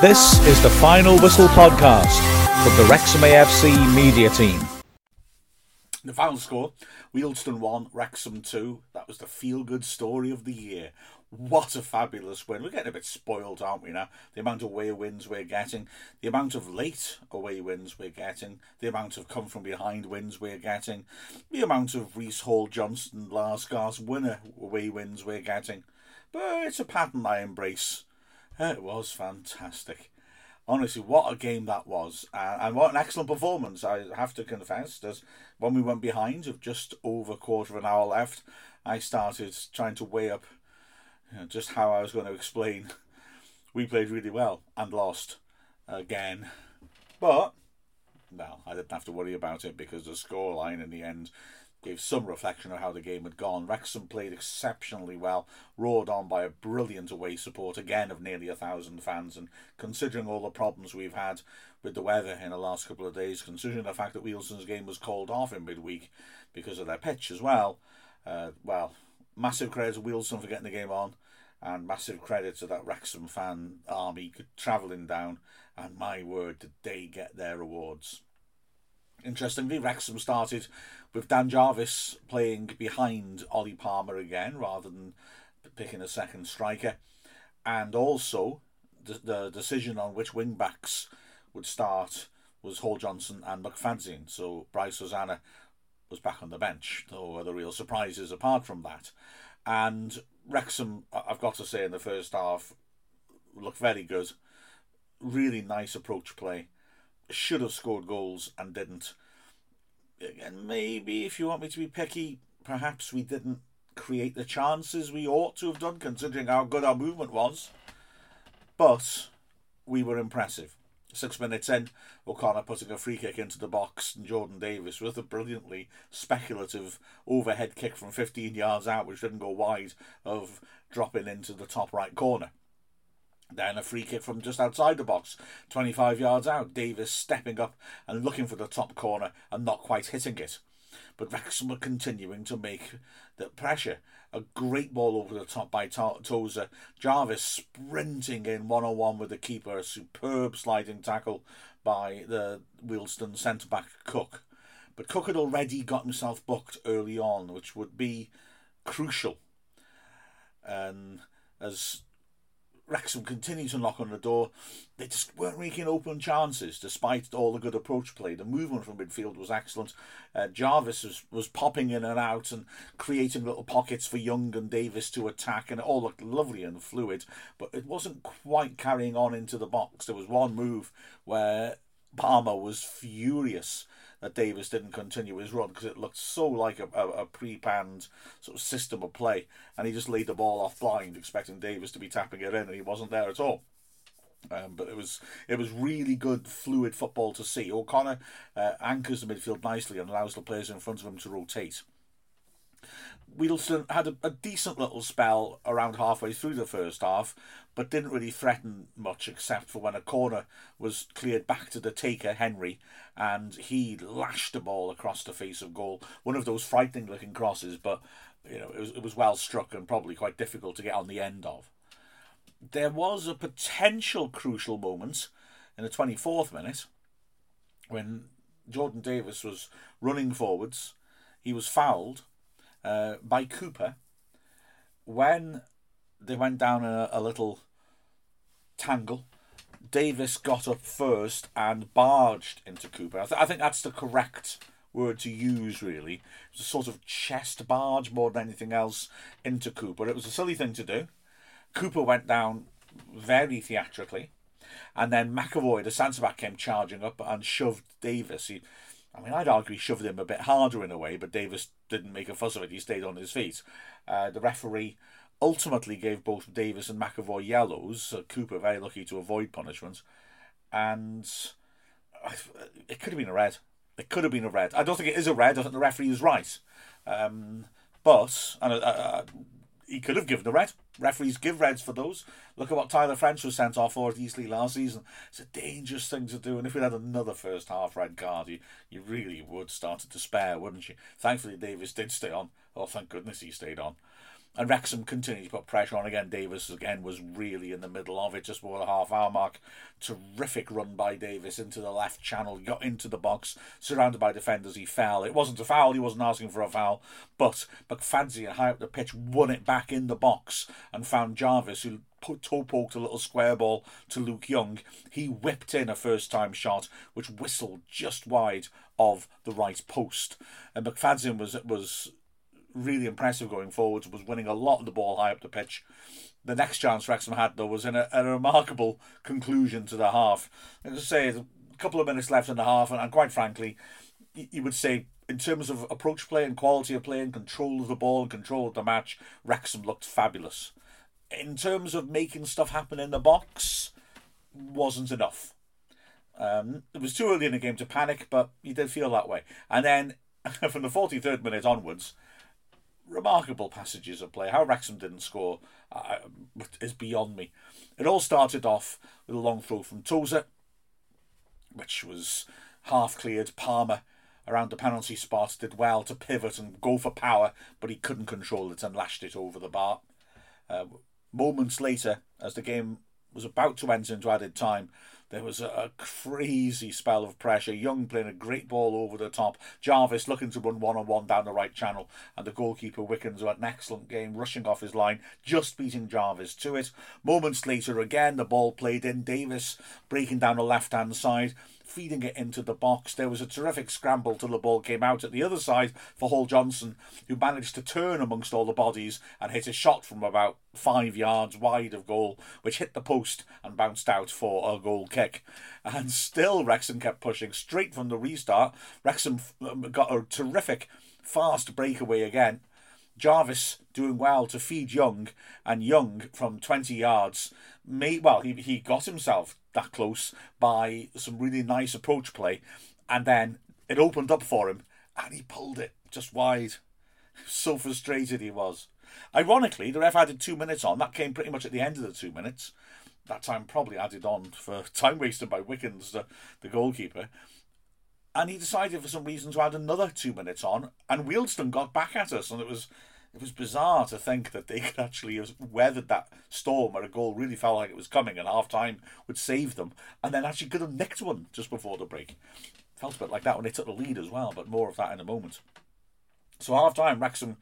This is the Final Whistle podcast from the Wrexham AFC media team. The final score Wealdstone 1, Wrexham 2. That was the feel good story of the year. What a fabulous win. We're getting a bit spoiled, aren't we now? The amount of away wins we're getting, the amount of late away wins we're getting, the amount of come from behind wins we're getting, the amount of Reece Hall Johnson, last gasp winner away wins we're getting. But it's a pattern I embrace. It was fantastic. Honestly, what a game that was, uh, and what an excellent performance! I have to confess, as when we went behind with just over a quarter of an hour left, I started trying to weigh up you know, just how I was going to explain. We played really well and lost again, but well, I didn't have to worry about it because the scoreline in the end gave some reflection of how the game had gone. Wrexham played exceptionally well, roared on by a brilliant away support again of nearly a thousand fans. And considering all the problems we've had with the weather in the last couple of days, considering the fact that Wealdstone's game was called off in midweek because of their pitch as well, uh, well, massive credit to Wealdstone for getting the game on. And massive credit to that Wrexham fan army travelling down. And my word, did they get their awards. Interestingly, Wrexham started with Dan Jarvis playing behind Ollie Palmer again rather than picking a second striker. And also, the, the decision on which wing backs would start was Hall Johnson and McFadzean. So Bryce Hosannah was back on the bench. There were other real surprises apart from that. And Wrexham, I've got to say, in the first half, looked very good. Really nice approach play. Should have scored goals and didn't and maybe if you want me to be picky, perhaps we didn't create the chances we ought to have done, considering how good our movement was. But we were impressive. Six minutes in, O'Connor putting a free kick into the box, and Jordan Davies with a brilliantly speculative overhead kick from 15 yards out, which didn't go wide, of dropping into the top right corner. Then a free kick from just outside the box, 25 yards out. Davies stepping up and looking for the top corner and not quite hitting it. But Wrexham were continuing to make the pressure. A great ball over the top by Tozer. Jarvis sprinting in one on one with the keeper. A superb sliding tackle by the Wealdstone centre back Cook. But Cook had already got himself booked early on, which would be crucial. And as Wrexham continued to knock on the door. They just weren't making open chances despite all the good approach play. The movement from midfield was excellent. Uh, Jarvis was, was popping in and out and creating little pockets for Young and Davies to attack, and it all looked lovely and fluid, but it wasn't quite carrying on into the box. There was one move where Palmer was furious that Davies didn't continue his run because it looked so like a, a, a pre-planned sort of system of play, and he just laid the ball off blind, expecting Davies to be tapping it in, and he wasn't there at all. Um, but it was it was really good fluid football to see. O'Connor uh, anchors the midfield nicely and allows the players in front of him to rotate. Wealdstone had a, a, decent little spell around halfway through the first half, but didn't really threaten much except for when a corner was cleared back to the taker, Henry, and he lashed the ball across the face of goal. One of those frightening looking crosses, but you know it was, it was well struck and probably quite difficult to get on the end of. There was a potential crucial moment in the 24th minute when Jordan Davies was running forwards. He was fouled uh, by Cooper when they went down a, a little tangle. Davies got up first and barged into Cooper. I, th- I think that's the correct word to use, really. It was a sort of chest barge more than anything else into Cooper. It was a silly thing to do. Cooper went down very theatrically. And then McAvoy, the back, came charging up and shoved Davies. He I mean, I'd argue he shoved him a bit harder in a way, but Davies didn't make a fuss of it. He stayed on his feet. Uh, the referee ultimately gave both Davies and McAvoy yellows. Cooper very lucky to avoid punishment, and it could have been a red. It could have been a red. I don't think it is a red. I think the referee is right. Um, but and uh, uh, he could have given a red. Referees give reds for those. Look at what Tyler French was sent off for at Eastleigh last season. It's a dangerous thing to do, and if we had another first half red card, you, you really would start to despair, wouldn't you? Thankfully, Davies did stay on. Oh, thank goodness he stayed on. And Wrexham continued to put pressure on again. Davies again was really in the middle of it, just before the half hour mark. Terrific run by Davies into the left channel, he got into the box, surrounded by defenders. He fell. It wasn't a foul, he wasn't asking for a foul, but McFadzean high up the pitch won it back in the box and found Jarvis, who put, toe poked a little square ball to Luke Young. He whipped in a first time shot, which whistled just wide of the right post. And McFadzean was was really impressive going forwards, was winning a lot of the ball high up the pitch. The next chance Wrexham had, though, was in a, a remarkable conclusion to the half. As I say, a couple of minutes left in the half, and, and quite frankly, you would say in terms of approach play and quality of play and control of the ball and control of the match, Wrexham looked fabulous. In terms of making stuff happen in the box, wasn't enough. Um, it was too early in the game to panic, but you did feel that way. And then from the 43rd minute onwards, remarkable passages of play. How Wrexham didn't score uh, is beyond me. It all started off with a long throw from Tozer, which was half cleared. Palmer around the penalty spot did well to pivot and go for power, but he couldn't control it and lashed it over the bar. Uh, moments later, as the game was about to enter into added time, there was a, a, crazy spell of pressure. Young playing a great ball over the top. Jarvis looking to run one on one down the right channel. And the goalkeeper, Wickens, who had an excellent game, rushing off his line, just beating Jarvis to it. Moments later, again, the ball played in. Davies breaking down the left hand side feeding it into the box. There was a terrific scramble till the ball came out at the other side for Hall Johnson, who managed to turn amongst all the bodies and hit a shot from about five yards wide of goal, which hit the post and bounced out for a goal kick. And still, Wrexham kept pushing straight from the restart. Wrexham um, got a terrific fast breakaway again. Jarvis doing well to feed Young, and Young from 20 yards made well. He he got himself that close by some really nice approach play, and then it opened up for him, and he pulled it just wide. So frustrated he was. Ironically, the ref added two minutes on. That came pretty much at the end of the two minutes. That time probably added on for time wasted by Wickens, the, the goalkeeper. And he decided for some reason to add another two minutes on, and Wealdstone got back at us, and it was it was bizarre to think that they could actually have weathered that storm where a goal really felt like it was coming and half time would save them and then actually could have nicked one just before the break. Felt a bit like that when they took the lead as well, but more of that in a moment. So half time, Wrexham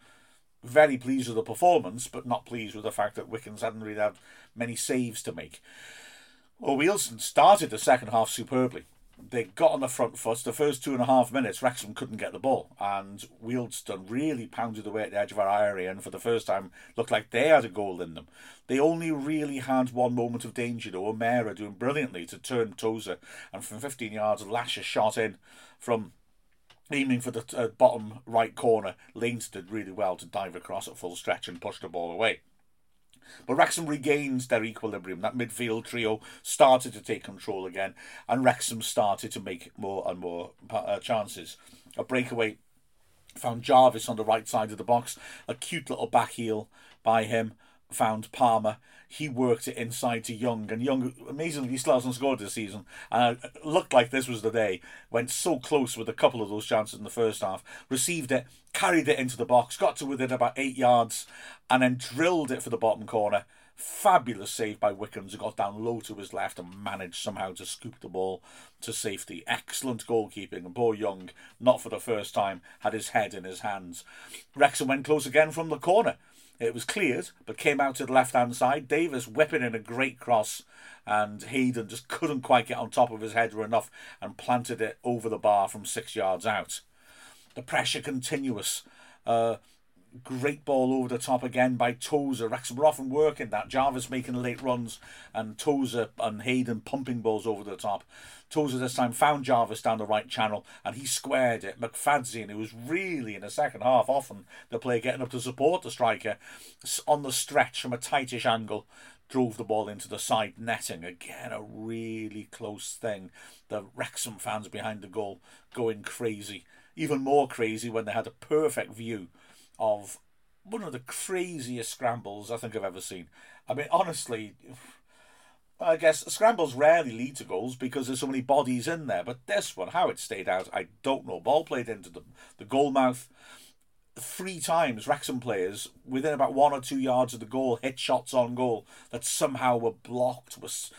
very pleased with the performance, but not pleased with the fact that Wickens hadn't really had many saves to make. Well, Wealdstone started the second half superbly they got on the front foot. The first two and a half minutes, Wrexham couldn't get the ball, and Wealdstone really pounded away at the edge of our area, and for the first time, looked like they had a goal in them. They only really had one moment of danger, though. Umerah doing brilliantly to turn Tozer, and from 15 yards, lash a shot in from aiming for the uh, bottom right corner. Lanes did really well to dive across at full stretch and push the ball away. But Wrexham regained their equilibrium. That midfield trio started to take control again, and Wrexham started to make more and more uh, chances. A breakaway found Jarvis on the right side of the box, a cute little back heel by him found Palmer. He worked it inside to Young, and Young amazingly still hasn't scored this season. And it looked like this was the day. Went so close with a couple of those chances in the first half. Received it, carried it into the box, got to within about eight yards, and then drilled it for the bottom corner. Fabulous save by Wickens, who got down low to his left and managed somehow to scoop the ball to safety. Excellent goalkeeping, and poor Young, not for the first time, had his head in his hands. Wrexham went close again from the corner. It was cleared, but came out to the left hand side. Davies whipping in a great cross, and Hayden just couldn't quite get on top of his header enough and planted it over the bar from six yards out. The pressure continuous. Uh, great ball over the top again by Tozer. Wrexham were often working that. Jarvis making late runs and Tozer and Hayden pumping balls over the top. Tozer this time found Jarvis down the right channel and he squared it. McFadzean, who was really in the second half often the player getting up to support the striker, on the stretch from a tightish angle, drove the ball into the side netting. Again, a really close thing. The Wrexham fans behind the goal going crazy. Even more crazy when they had a perfect view of one of the craziest scrambles I think I've ever seen. I mean, honestly, I guess scrambles rarely lead to goals because there's so many bodies in there. But this one, how it stayed out, I don't know. Ball played into the, the goal mouth. three times Wrexham players within about one or two yards of the goal hit shots on goal that somehow were blocked, was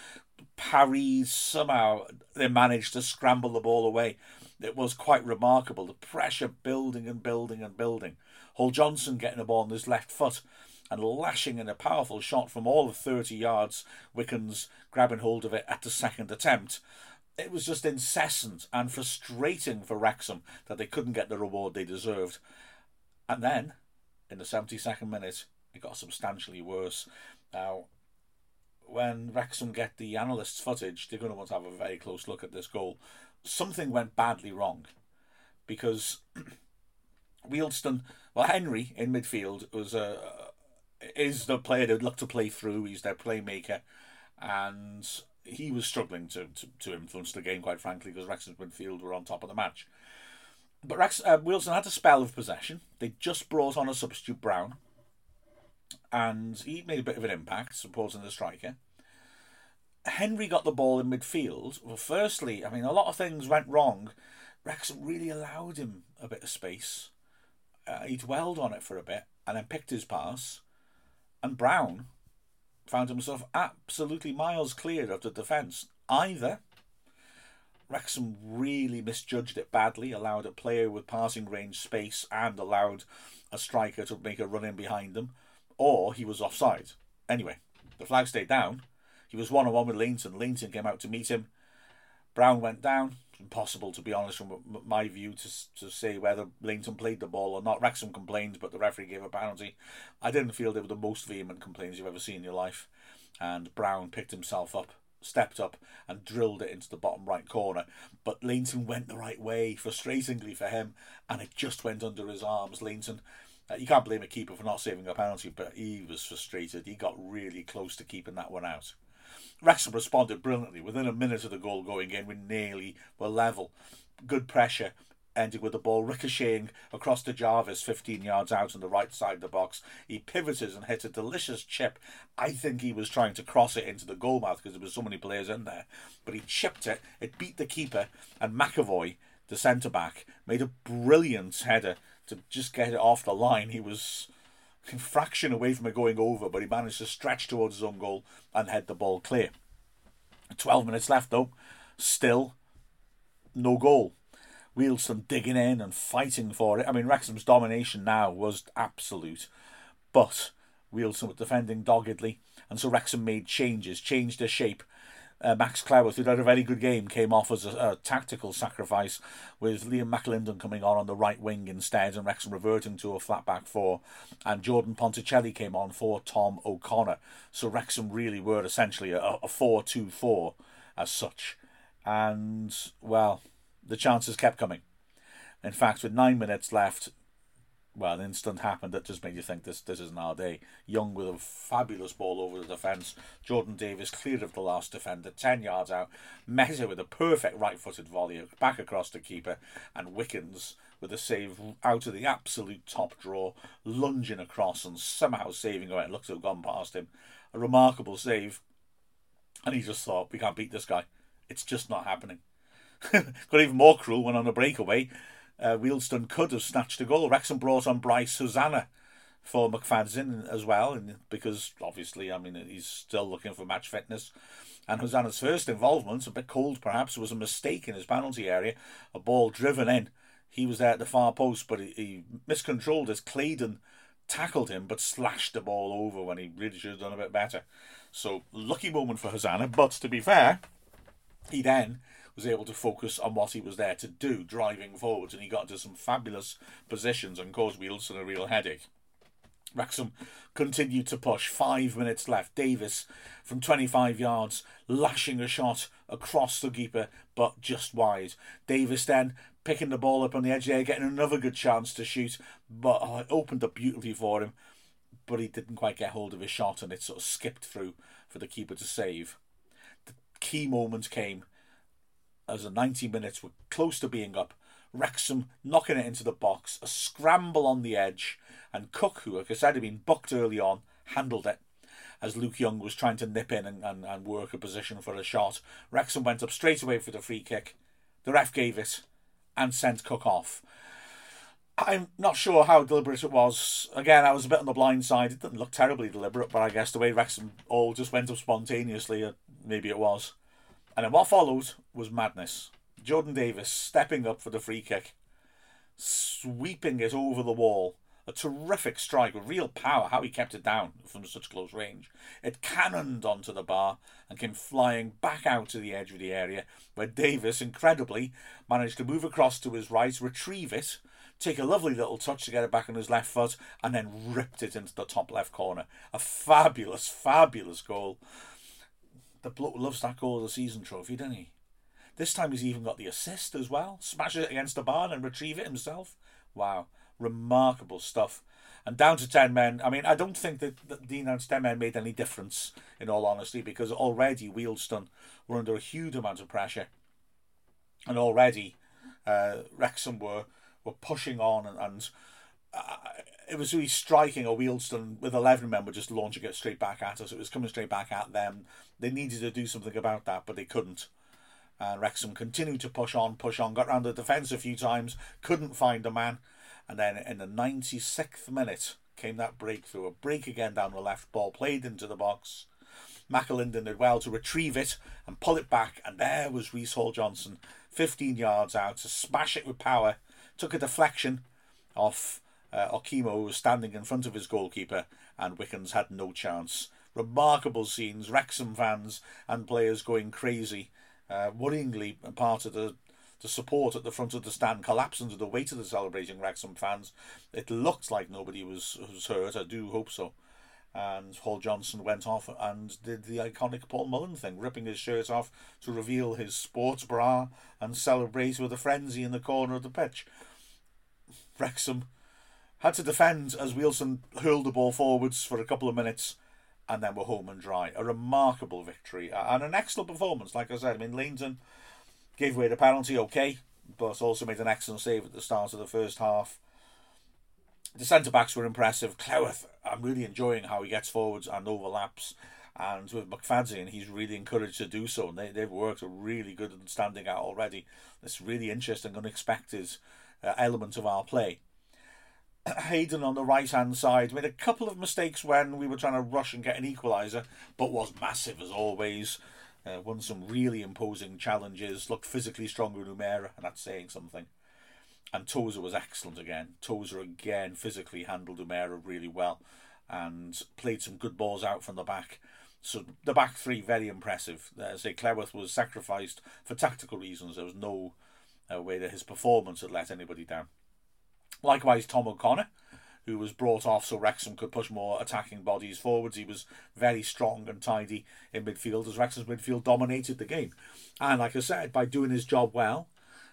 parried, somehow they managed to scramble the ball away. It was quite remarkable. The pressure building and building and building. Hall Johnson getting a ball on his left foot and lashing in a powerful shot from all of 30 yards. Wickens grabbing hold of it at the second attempt. It was just incessant and frustrating for Wrexham that they couldn't get the reward they deserved. And then, in the 72nd minute, it got substantially worse. Now, when Wrexham get the analysts' footage, they're going to want to have a very close look at this goal. Something went badly wrong because Wealdstone, well, Henry in midfield was a is the player they'd look to play through. He's their playmaker, and he was struggling to, to, to influence the game, quite frankly, because Wrexham's midfield were on top of the match. But Rex uh, Wealdstone had a spell of possession. They just brought on a substitute Brown, and he made a bit of an impact, supporting the striker. Henry got the ball in midfield. Well, firstly, I mean, a lot of things went wrong. Wrexham really allowed him a bit of space. Uh, he dwelled on it for a bit and then picked his pass. And Brown found himself absolutely miles clear of the defence. Either Wrexham really misjudged it badly, allowed a player with passing range space and allowed a striker to make a run in behind them, or he was offside. Anyway, the flag stayed down. He was one on one with Lainton. Lainton came out to meet him. Brown went down. Impossible, to be honest, from my view, to, to say whether Lainton played the ball or not. Wrexham complained, but the referee gave a penalty. I didn't feel they were the most vehement complaints you've ever seen in your life. And Brown picked himself up stepped up and drilled it into the bottom right corner. But Lainton went the right way, frustratingly for him, and it just went under his arms. Lainton, uh, you can't blame a keeper for not saving a penalty, but he was frustrated. He got really close to keeping that one out. Wrexham responded brilliantly. Within a minute of the goal going in, we nearly were level. Good pressure, ending with the ball ricocheting across to Jarvis 15 yards out on the right side of the box. He pivoted and hit a delicious chip. I think he was trying to cross it into the goal mouth because there were so many players in there. But he chipped it, it beat the keeper, and McAvoy, the centre back, made a brilliant header to just get it off the line. He was fraction away from it going over, but he managed to stretch towards his own goal and head the ball clear. 12 minutes left though, still no goal. Wealdstone digging in and fighting for it. I mean, Wrexham's domination now was absolute, but Wealdstone were defending doggedly, and so Wrexham made changes, changed their shape. Uh, Max Cleworth, who had a very good game, came off as a, a, tactical sacrifice, with Liam McAlinden coming on on the right wing instead, and Wrexham reverting to a flat back four, and Jordan Ponticelli came on for Tom O'Connor. So Wrexham really were essentially a, a 4 2 4 as such. And, well, the chances kept coming. In fact, with nine minutes left, well, an instant happened that just made you think this this isn't our day. Young with a fabulous ball over the defence. Jordan Davies cleared of the last defender, 10 yards out. Meza with a perfect right footed volley back across the keeper. And Wickens with a save out of the absolute top draw, lunging across and somehow saving away. It looks to have gone past him. A remarkable save. And he just thought, we can't beat this guy. It's just not happening. Got even more cruel when on a breakaway, uh, Wealdstone could have snatched a goal. Wrexham brought on Bryce Hosannah for McFadzean as well, and because obviously, I mean, he's still looking for match fitness. And Hosannah's first involvement, a bit cold perhaps, was a mistake in his penalty area, a ball driven in. He was there at the far post, but he, he miscontrolled as Claydon tackled him, but slashed the ball over when he really should have done a bit better. So, lucky moment for Hosannah, but to be fair, he then was able to focus on what he was there to do, driving forwards, and he got into some fabulous positions and caused Wealdstone a real headache. Wrexham continued to push. Five minutes left. Davies from 25 yards, lashing a shot across the keeper, but just wide. Davies then picking the ball up on the edge there, getting another good chance to shoot, but oh, it opened up beautifully for him. But he didn't quite get hold of his shot, and it sort of skipped through for the keeper to save. The key moment came as the 90 minutes were close to being up. Wrexham knocking it into the box, a scramble on the edge, and Cook, who, like I said, had been booked early on, handled it as Luke Young was trying to nip in and, and, and work a position for a shot. Wrexham went up straight away for the free kick. The ref gave it and sent Cook off. I'm not sure how deliberate it was. Again, I was a bit on the blind side. It didn't look terribly deliberate, but I guess the way Wrexham all just went up spontaneously, uh, maybe it was. And then what followed was madness. Jordan Davies stepping up for the free kick, sweeping it over the wall. A terrific strike with real power, how he kept it down from such close range. It cannoned onto the bar and came flying back out to the edge of the area, where Davies, incredibly, managed to move across to his right, retrieve it, take a lovely little touch to get it back on his left foot, and then ripped it into the top left corner. A fabulous, fabulous goal. The bloke loves that goal of the season trophy, doesn't he? This time he's even got the assist as well. Smash it against the bar and retrieve it himself. Wow, remarkable stuff. And down to 10 men. I mean, I don't think that, that the announced 10 men made any difference, in all honesty, because already Wealdstone were under a huge amount of pressure. And already uh, Wrexham were were pushing on and, and uh, it was really striking a Wealdstone with 11 men were just launching it straight back at us. It was coming straight back at them. They needed to do something about that, but they couldn't. And Wrexham continued to push on, push on, got round the defence a few times, couldn't find a man. And then in the 96th minute came that breakthrough. A break again down the left, ball played into the box. McAlinden did well to retrieve it and pull it back. And there was Reece Hall Johnson, 15 yards out, to smash it with power took a deflection off uh, Okimo, was standing in front of his goalkeeper, and Wickens had no chance. Remarkable scenes, Wrexham fans and players going crazy. Uh, worryingly, part of the, the support at the front of the stand collapsed under the weight of the celebrating Wrexham fans. It looked like nobody was, was hurt, I do hope so. And Hall Johnson went off and did the iconic Paul Mullin thing, ripping his shirt off to reveal his sports bra and celebrate with a frenzy in the corner of the pitch. Wrexham had to defend as Wealdstone hurled the ball forwards for a couple of minutes and then were home and dry. A remarkable victory and an excellent performance. Like I said, I mean, Lainton gave away the penalty, okay, but also made an excellent save at the start of the first half. The centre backs were impressive. Cleworth, I'm really enjoying how he gets forwards and overlaps. And with McFadzean, he's really encouraged to do so. And they, they've worked really good and standing out already. This really interesting, unexpected uh, element of our play. Hayden on the right hand side made a couple of mistakes when we were trying to rush and get an equaliser, but was massive as always. Uh, won some really imposing challenges, looked physically stronger than Umerah, and that's saying something. And Tozer was excellent again. Tozer again physically handled Umerah really well and played some good balls out from the back. So the back three very impressive. Uh, say Cleworth was sacrificed for tactical reasons. There was no uh, way that his performance had let anybody down. Likewise, Tom O'Connor, who was brought off so Wrexham could push more attacking bodies forwards. He was very strong and tidy in midfield as Wrexham's midfield dominated the game. And like I said, by doing his job well,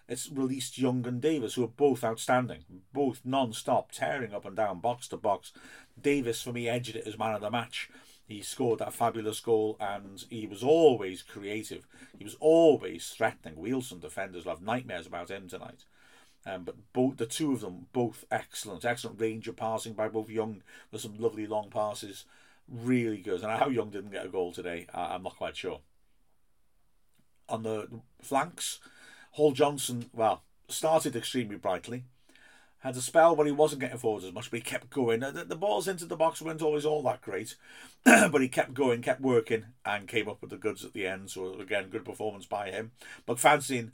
it's released Young and Davies, who are both outstanding, both non-stop, tearing up and down, box to box. Davies, for me, edged it as man of the match. He scored that fabulous goal and he was always creative. He was always threatening. Wealdstone defenders will have nightmares about him tonight. Um, but both the two of them, both excellent, excellent range of passing by both Young. There's some lovely long passes, really good. And how Young didn't get a goal today, I'm not quite sure. On the flanks, Hall Johnson, well, started extremely brightly had a spell where he wasn't getting forward as much, but he kept going. The, the balls into the box weren't always all that great, but he kept going, kept working, and came up with the goods at the end. So again, good performance by him. McFadzean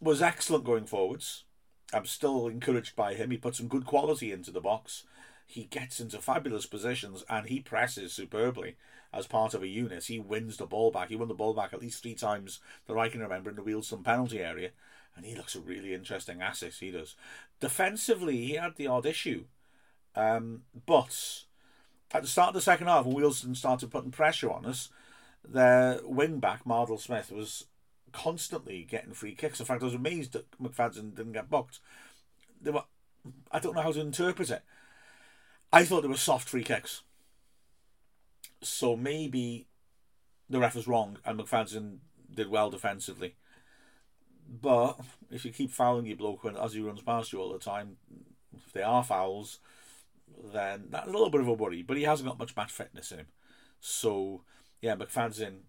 was excellent going forwards. I'm still encouraged by him. He puts some good quality into the box. He gets into fabulous positions and he presses superbly as part of a unit. He wins the ball back. He won the ball back at least three times that I can remember in the Wealdstone penalty area and he looks a really interesting asset. He does. Defensively, he had the odd issue, um, but at the start of the second half, when Wealdstone started putting pressure on us, their wing back Mardle Smith was constantly getting free kicks. In fact, I was amazed that McFadzean didn't get booked. They were, I don't know how to interpret it. I thought they were soft free kicks. So maybe the ref was wrong and McFadzean did well defensively. But if you keep fouling your bloke when, as he runs past you all the time, if they are fouls, then that's a little bit of a worry. But he hasn't got much match fitness in him. So, yeah, McFadzean,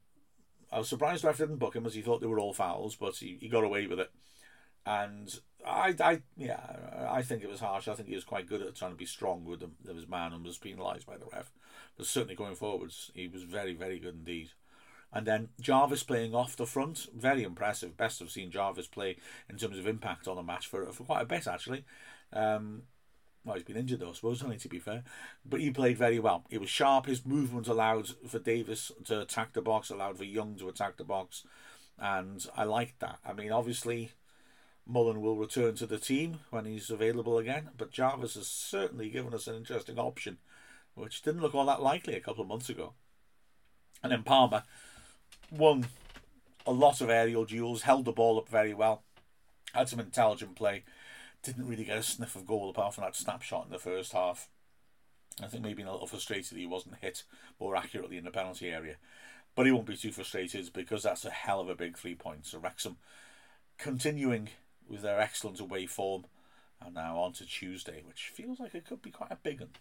I was surprised the ref didn't book him as he thought they were all fouls, but he, he got away with it. And I, I, yeah, I think it was harsh. I think he was quite good at trying to be strong with, them, his man and was penalised by the ref. But certainly going forwards, he was very, very good indeed. And then Jarvis playing off the front, very impressive. Best I've seen Jarvis play in terms of impact on a match for for quite a bit actually. Um, well, he's been injured though, I suppose, only to be fair. But he played very well. He was sharp. His movement allowed for Davies to attack the box, allowed for Young to attack the box, and I liked that. I mean, obviously, Mullin will return to the team when he's available again, but Jarvis has certainly given us an interesting option, which didn't look all that likely a couple of months ago. And then Palmer won a lot of aerial duels, held the ball up very well, had some intelligent play, didn't really get a sniff of goal apart from that snapshot in the first half. I think maybe a little frustrated that he wasn't hit more accurately in the penalty area. But he won't be too frustrated because that's a hell of a big three points. So Wrexham continuing with their excellent away form and now on to Tuesday, which feels like it could be quite a big one.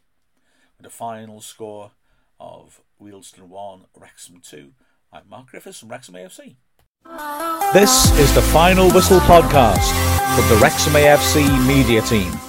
With a final score of Wealdstone 1, Wrexham 2. I'm Mark Griffiths from Wrexham AFC. This is the Final Whistle podcast from the Wrexham AFC media team.